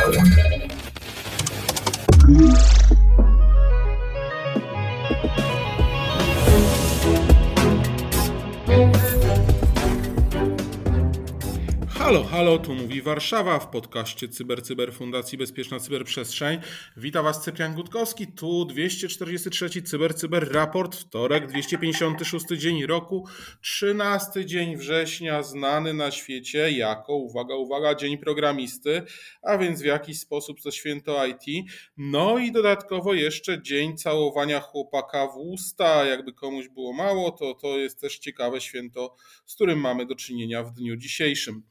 Thank you. Halo, halo, tu mówi Warszawa w podcaście Cyber Cyber Fundacji Bezpieczna Cyberprzestrzeń. Witam Was Cyprian Gutkowski, tu 243 Cyber Cyber Raport, wtorek, 256 dzień roku, 13 dzień września, znany na świecie jako, uwaga, uwaga, Dzień Programisty, a więc w jakiś sposób to święto IT. No i dodatkowo jeszcze Dzień Całowania Chłopaka w usta, jakby komuś było mało, to to jest też ciekawe święto, z którym mamy do czynienia w dniu dzisiejszym.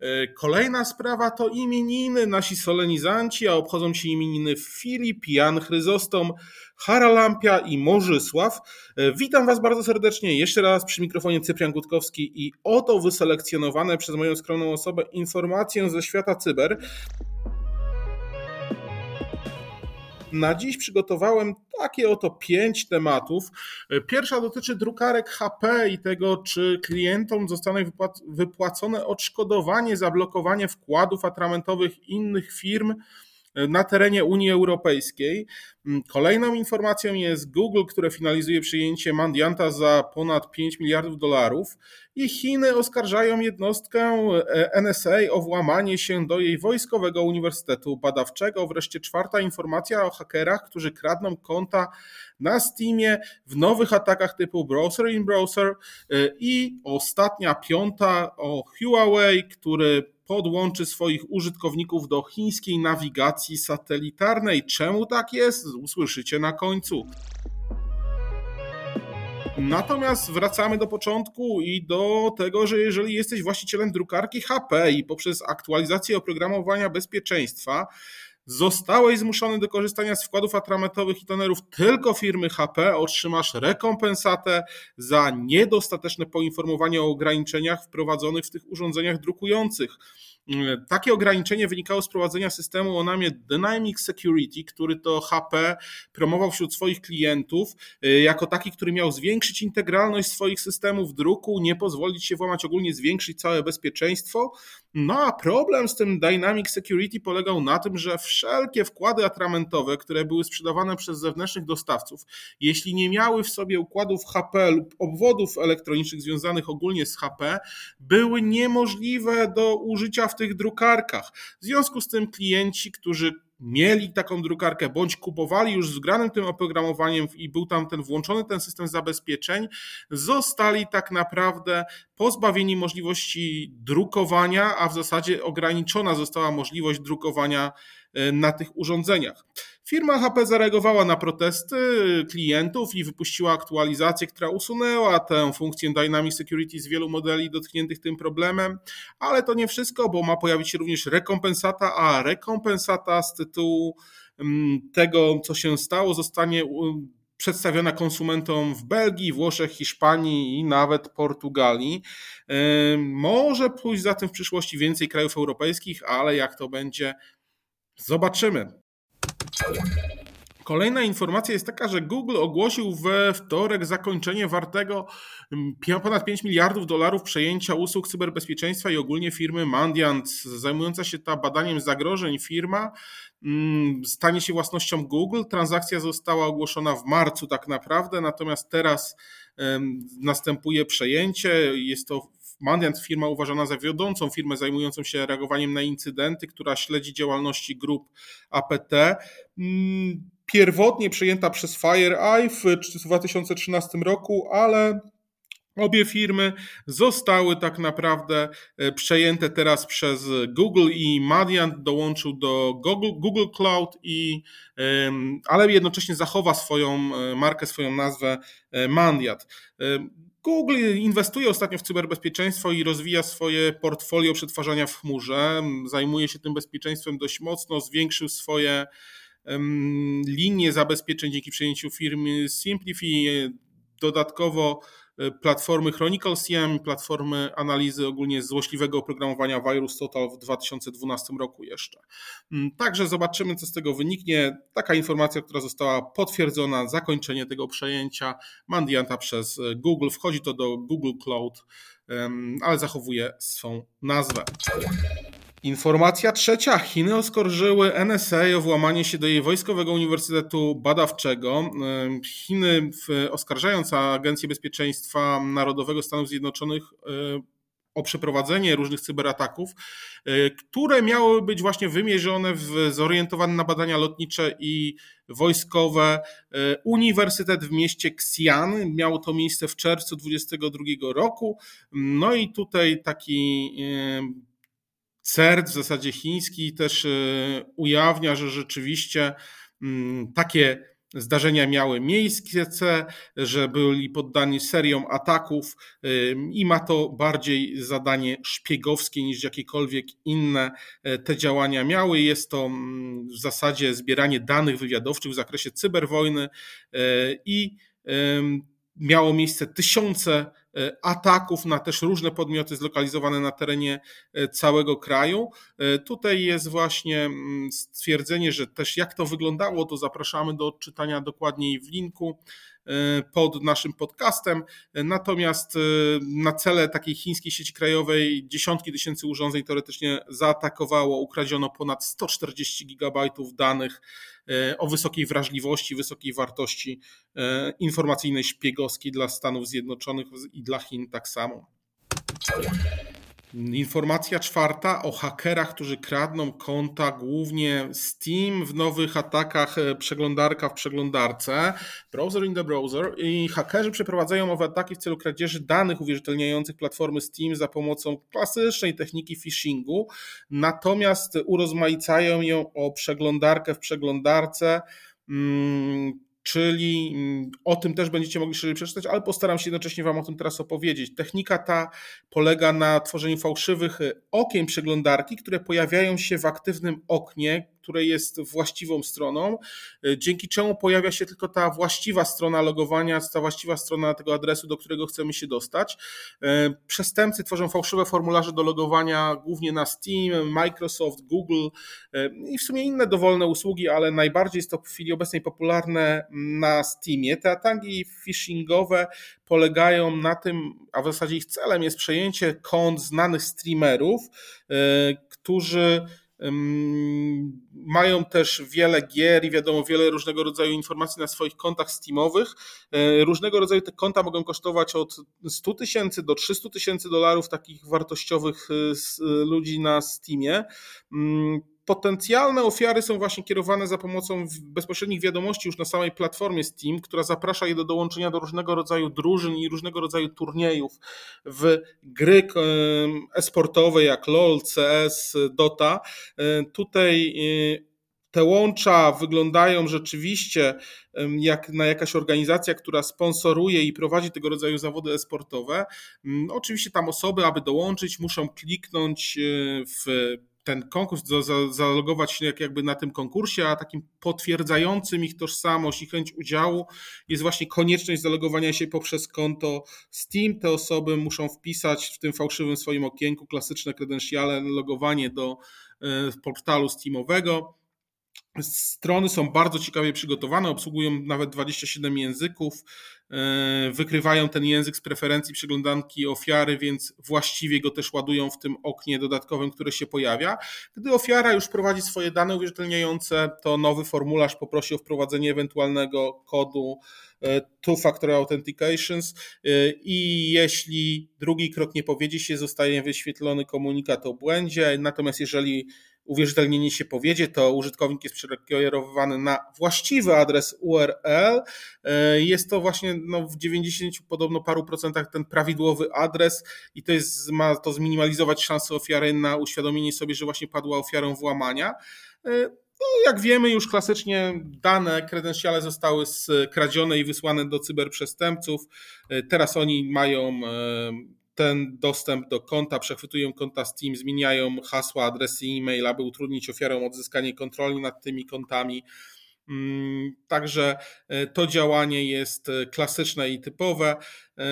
E, kolejna sprawa to imieniny. Nasi solenizanci, a obchodzą się imieniny Filip, Jan Chryzostom, Haralampia i Morzysław. E, witam Was bardzo serdecznie jeszcze raz przy mikrofonie Cyprian Gutkowski i oto wyselekcjonowane przez moją skromną osobę informacje ze świata cyber. Na dziś przygotowałem takie oto pięć tematów. Pierwsza dotyczy drukarek HP i tego, czy klientom zostanie wypłacone odszkodowanie za blokowanie wkładów atramentowych innych firm na terenie Unii Europejskiej. Mm, kolejną informacją jest Google, które finalizuje przyjęcie Mandianta za ponad 5 miliardów dolarów i Chiny oskarżają jednostkę e, NSA o włamanie się do jej wojskowego uniwersytetu badawczego. Wreszcie czwarta informacja o hakerach, którzy kradną konta na Steamie w nowych atakach typu browser in browser e, i ostatnia piąta o Huawei, który podłączy swoich użytkowników do chińskiej nawigacji satelitarnej. Czemu tak jest? Usłyszycie na końcu. Natomiast wracamy do początku i do tego, że jeżeli jesteś właścicielem drukarki HP i poprzez aktualizację oprogramowania bezpieczeństwa zostałeś zmuszony do korzystania z wkładów atramentowych i tonerów tylko firmy HP, otrzymasz rekompensatę za niedostateczne poinformowanie o ograniczeniach wprowadzonych w tych urządzeniach drukujących. Takie ograniczenie wynikało z prowadzenia systemu o namie Dynamic Security, który to HP promował wśród swoich klientów y, jako taki, który miał zwiększyć integralność swoich systemów druku, nie pozwolić się włamać, ogólnie zwiększyć całe bezpieczeństwo. No a problem z tym Dynamic Security polegał na tym, że wszelkie wkłady atramentowe, które były sprzedawane przez zewnętrznych dostawców, jeśli nie miały w sobie układów HP lub obwodów elektronicznych związanych ogólnie z HP, były niemożliwe do użycia w tych drukarkach. W związku z tym klienci, którzy mieli taką drukarkę, bądź kupowali już z granym tym oprogramowaniem i był tam ten włączony ten system zabezpieczeń, zostali tak naprawdę pozbawieni możliwości drukowania, a w zasadzie ograniczona została możliwość drukowania e, na tych urządzeniach. Firma HP zareagowała na protesty klientów i wypuściła aktualizację, która usunęła tę funkcję Dynamic Security z wielu modeli dotkniętych tym problemem, ale to nie wszystko, bo ma pojawić się również rekompensata, a rekompensata z tytułu mm, tego, co się stało, zostanie przedstawiona konsumentom w Belgii, Włoszech, Hiszpanii i nawet Portugalii. Może pójść za tym w przyszłości więcej krajów europejskich, ale jak to będzie, zobaczymy. Kolejna informacja jest taka, że Google ogłosił we wtorek zakończenie wartego mm, ponad 5 miliardów dolarów przejęcia usług cyberbezpieczeństwa i ogólnie firmy Mandiant. Zajmująca się ta badaniem zagrożeń firma mm, stanie się własnością Google. Transakcja została ogłoszona w marcu tak naprawdę, natomiast teraz następuje przejęcie. Jest to Mandiant firma uważana za wiodącą firmę zajmującą się reagowaniem na incydenty, która śledzi działalności grup APT. Mm, pierwotnie przejęta przez FireEye w 2013 roku, ale Obie firmy zostały tak naprawdę e, przejęte teraz przez Google i Mandiant dołączył do Google, Google Cloud, i, ale jednocześnie zachowa swoją e, markę, swoją nazwę e, Mandiant. Google inwestuje ostatnio w cyberbezpieczeństwo i rozwija swoje portfolio przetwarzania w chmurze. Zajmuje się tym bezpieczeństwem dość mocno, zwiększył swoje linie zabezpieczeń dzięki przejęciu firmy Simplify. Dodatkowo platformy Chronicle CM, platformy analizy ogólnie złośliwego oprogramowania Virus Total w 2012 roku jeszcze. Mm, także zobaczymy, co z tego wyniknie. Taka informacja, która została potwierdzona, zakończenie tego przejęcia Mandianta przez e, Google. Wchodzi to do Google Cloud, ale zachowuje swą nazwę. Informacja trzecia. Chiny oskarżyły NSA o włamanie się do jej wojskowego uniwersytetu badawczego. Chiny, oskarżając Agencję Bezpieczeństwa Narodowego Stanów Zjednoczonych, o przeprowadzenie różnych cyberataków, które miały być właśnie wymierzone, w, zorientowane na badania lotnicze i wojskowe. Uniwersytet w mieście Xi'an miało to miejsce w czerwcu 2022 roku. No i tutaj taki CERT, w zasadzie chiński, też e, ujawnia, że rzeczywiście mm, takie zdarzenia miały miejsce, że byli poddani seriom ataków e, i ma to bardziej zadanie szpiegowskie niż jakiekolwiek inne e, te działania miały. Jest to mm, w zasadzie zbieranie danych wywiadowczych w zakresie cyberwojny i miało miejsce tysiące ataków na też różne podmioty zlokalizowane na terenie e, całego kraju. E, tutaj jest właśnie mm, stwierdzenie, że też jak to wyglądało, to zapraszamy do odczytania dokładniej w linku pod naszym podcastem. Natomiast na cele takiej chińskiej sieci krajowej dziesiątki tysięcy urządzeń teoretycznie zaatakowało, ukradziono ponad 140 gigabajtów danych o wysokiej wrażliwości, wysokiej wartości informacyjnej, szpiegowskiej dla Stanów Zjednoczonych i dla Chin tak samo. Informacja czwarta o hakerach, którzy kradną konta głównie Steam w nowych atakach e, przeglądarka w przeglądarce, browser in the browser i hakerzy przeprowadzają owe ataki w celu kradzieży danych uwierzytelniających platformy Steam za pomocą klasycznej techniki phishingu, natomiast urozmaicają ją o przeglądarkę w przeglądarce, mm, czyli mm, o tym też będziecie mogli szerzej przeczytać, ale postaram się jednocześnie Wam o tym teraz opowiedzieć. Technika ta polega na tworzeniu fałszywych e, okien przeglądarki, które pojawiają się w aktywnym oknie, które jest właściwą stroną, e, dzięki czemu pojawia się tylko ta właściwa strona logowania, ta właściwa strona tego adresu, do którego chcemy się dostać. E, przestępcy tworzą fałszywe formularze do logowania głównie na Steam, Microsoft, Google e, i w sumie inne dowolne usługi, ale najbardziej jest to w chwili obecnej popularne na Steamie. Te ataki phishingowe polegają na tym, a w zasadzie ich celem jest przejęcie kont znanych streamerów, którzy mają też wiele gier i wiadomo, wiele różnego rodzaju informacji na swoich kontach Steamowych. E, różnego rodzaju te konta mogą kosztować od 100 tysięcy do 300 tysięcy dolarów takich wartościowych e, ludzi na Steamie. Potencjalne ofiary są właśnie kierowane za pomocą bezpośrednich wiadomości już na samej platformie Steam, która zaprasza je do dołączenia do różnego rodzaju drużyn i różnego rodzaju turniejów w gry esportowe jak LoL, CS, Dota. E, tutaj e, te łącza wyglądają rzeczywiście jak na jakaś organizacja, która sponsoruje i prowadzi tego rodzaju zawody esportowe. Mm, oczywiście tam osoby, aby dołączyć, muszą kliknąć e, w ten konkurs, zalogować się jakby na tym konkursie, a takim potwierdzającym ich tożsamość i chęć udziału jest właśnie konieczność zalogowania się poprzez konto Steam. Te osoby muszą wpisać w tym fałszywym swoim okienku klasyczne kredensiale, logowanie do e, portalu Steamowego. Strony są bardzo ciekawie przygotowane, obsługują nawet 27 języków. E, wykrywają ten język z preferencji przeglądanki ofiary, więc właściwie go też ładują w tym oknie dodatkowym, które się pojawia. Gdy ofiara już prowadzi swoje dane uwierzytelniające, to nowy formularz poprosi o wprowadzenie ewentualnego kodu e, two-factor authentications e, i jeśli drugi krok nie powiedzie się, zostaje wyświetlony komunikat o błędzie, natomiast jeżeli uwierzytelnienie się powiedzie, to użytkownik jest przekierowany na właściwy adres URL. E, jest to właśnie no, w 90 podobno paru procentach ten prawidłowy adres i to jest, ma to zminimalizować szanse ofiary na uświadomienie sobie, że właśnie padła ofiarą włamania. E, no, jak wiemy, już klasycznie dane kredensiale zostały skradzione i wysłane do cyberprzestępców. E, teraz oni mają ten dostęp do konta, przechwytują konta Steam, zmieniają hasła, adresy e-mail, aby utrudnić ofiarom odzyskanie kontroli nad tymi kontami. Mm, także e, to działanie jest e, klasyczne i typowe e,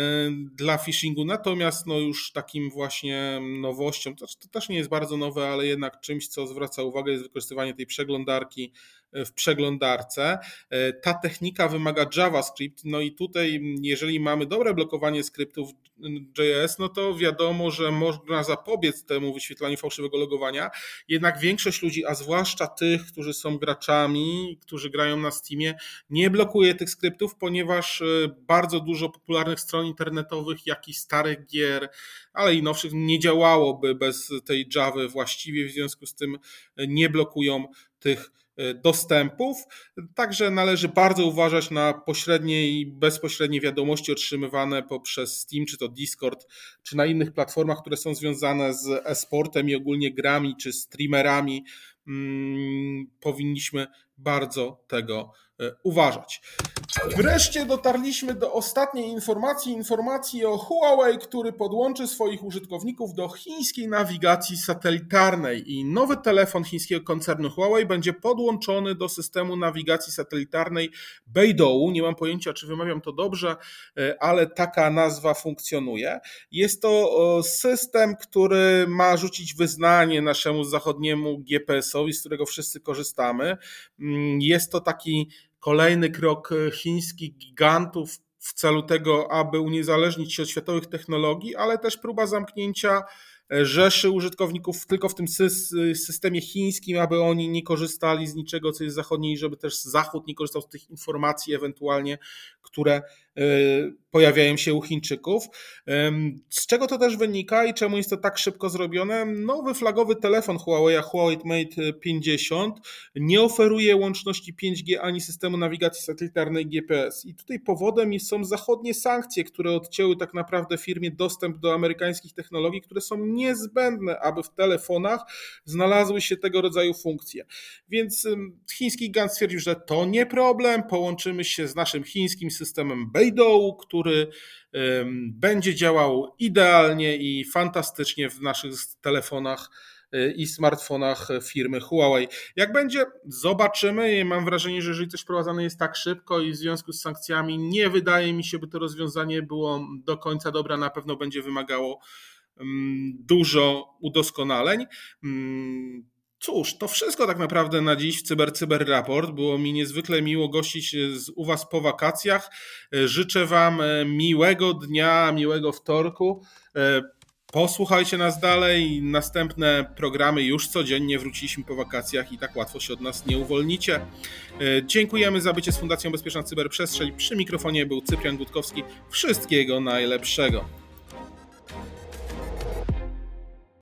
dla phishingu, natomiast no już takim właśnie nowością, to, to też nie jest bardzo nowe, ale jednak czymś, co zwraca uwagę jest wykorzystywanie tej przeglądarki w przeglądarce. Ta technika wymaga JavaScript, no i tutaj jeżeli mamy dobre blokowanie skryptów, JS, no to wiadomo, że można zapobiec temu wyświetlaniu fałszywego logowania. Jednak większość ludzi, a zwłaszcza tych, którzy są graczami, którzy grają na Steamie, nie blokuje tych skryptów, ponieważ bardzo dużo popularnych stron internetowych, jak i starych gier, ale i nowszych nie działałoby bez tej Java właściwie, w związku z tym nie blokują tych e, dostępów. Także należy bardzo uważać na pośrednie i bezpośrednie wiadomości otrzymywane poprzez Steam, czy to Discord, czy na innych platformach, które są związane z e-sportem i ogólnie grami, czy streamerami. Hmm, powinniśmy bardzo tego e, uważać. Wreszcie dotarliśmy do ostatniej informacji, informacji o Huawei, który podłączy swoich użytkowników do chińskiej nawigacji satelitarnej i nowy telefon chińskiego koncernu Huawei będzie podłączony do systemu nawigacji satelitarnej Beidou. Nie mam pojęcia, czy wymawiam to dobrze, e, ale taka nazwa funkcjonuje. Jest to system, który ma rzucić wyznanie naszemu zachodniemu GPS-owi, z którego wszyscy korzystamy. Mm, jest to taki kolejny krok e, chińskich gigantów w celu tego, aby uniezależnić się od światowych technologii, ale też próba zamknięcia e, rzeszy użytkowników tylko w tym systemie chińskim, aby oni nie korzystali z niczego, co jest zachodnie i żeby też Zachód nie korzystał z tych informacji ewentualnie, które pojawiają się u Chińczyków. Z czego to też wynika i czemu jest to tak szybko zrobione? Nowy flagowy telefon Huawei, Huawei Mate 50, nie oferuje łączności 5G ani systemu nawigacji satelitarnej GPS. I tutaj powodem są zachodnie sankcje, które odcięły tak naprawdę firmie dostęp do amerykańskich technologii, które są niezbędne, aby w telefonach znalazły się tego rodzaju funkcje. Więc chiński gigant stwierdził, że to nie problem, połączymy się z naszym chińskim systemem Beidou, Dołu, który będzie działał idealnie i fantastycznie w naszych telefonach y, i smartfonach firmy Huawei. Jak będzie, zobaczymy. Mam wrażenie, że jeżeli coś wprowadzane jest tak szybko i w związku z sankcjami, nie wydaje mi się, by to rozwiązanie było do końca dobre. Na pewno będzie wymagało dużo udoskonaleń. Cóż, to wszystko tak naprawdę na dziś w Cyber Cyber Raport. Było mi niezwykle miło gościć z, u Was po wakacjach. E, życzę Wam e, miłego dnia, miłego wtorku. E, posłuchajcie nas dalej. Następne programy już codziennie wróciliśmy po wakacjach i tak łatwo się od nas nie uwolnicie. Dziękujemy za bycie z Fundacją Bezpieczna Cyberprzestrzeń. Przy mikrofonie był Cyprian Gutkowski. Wszystkiego najlepszego.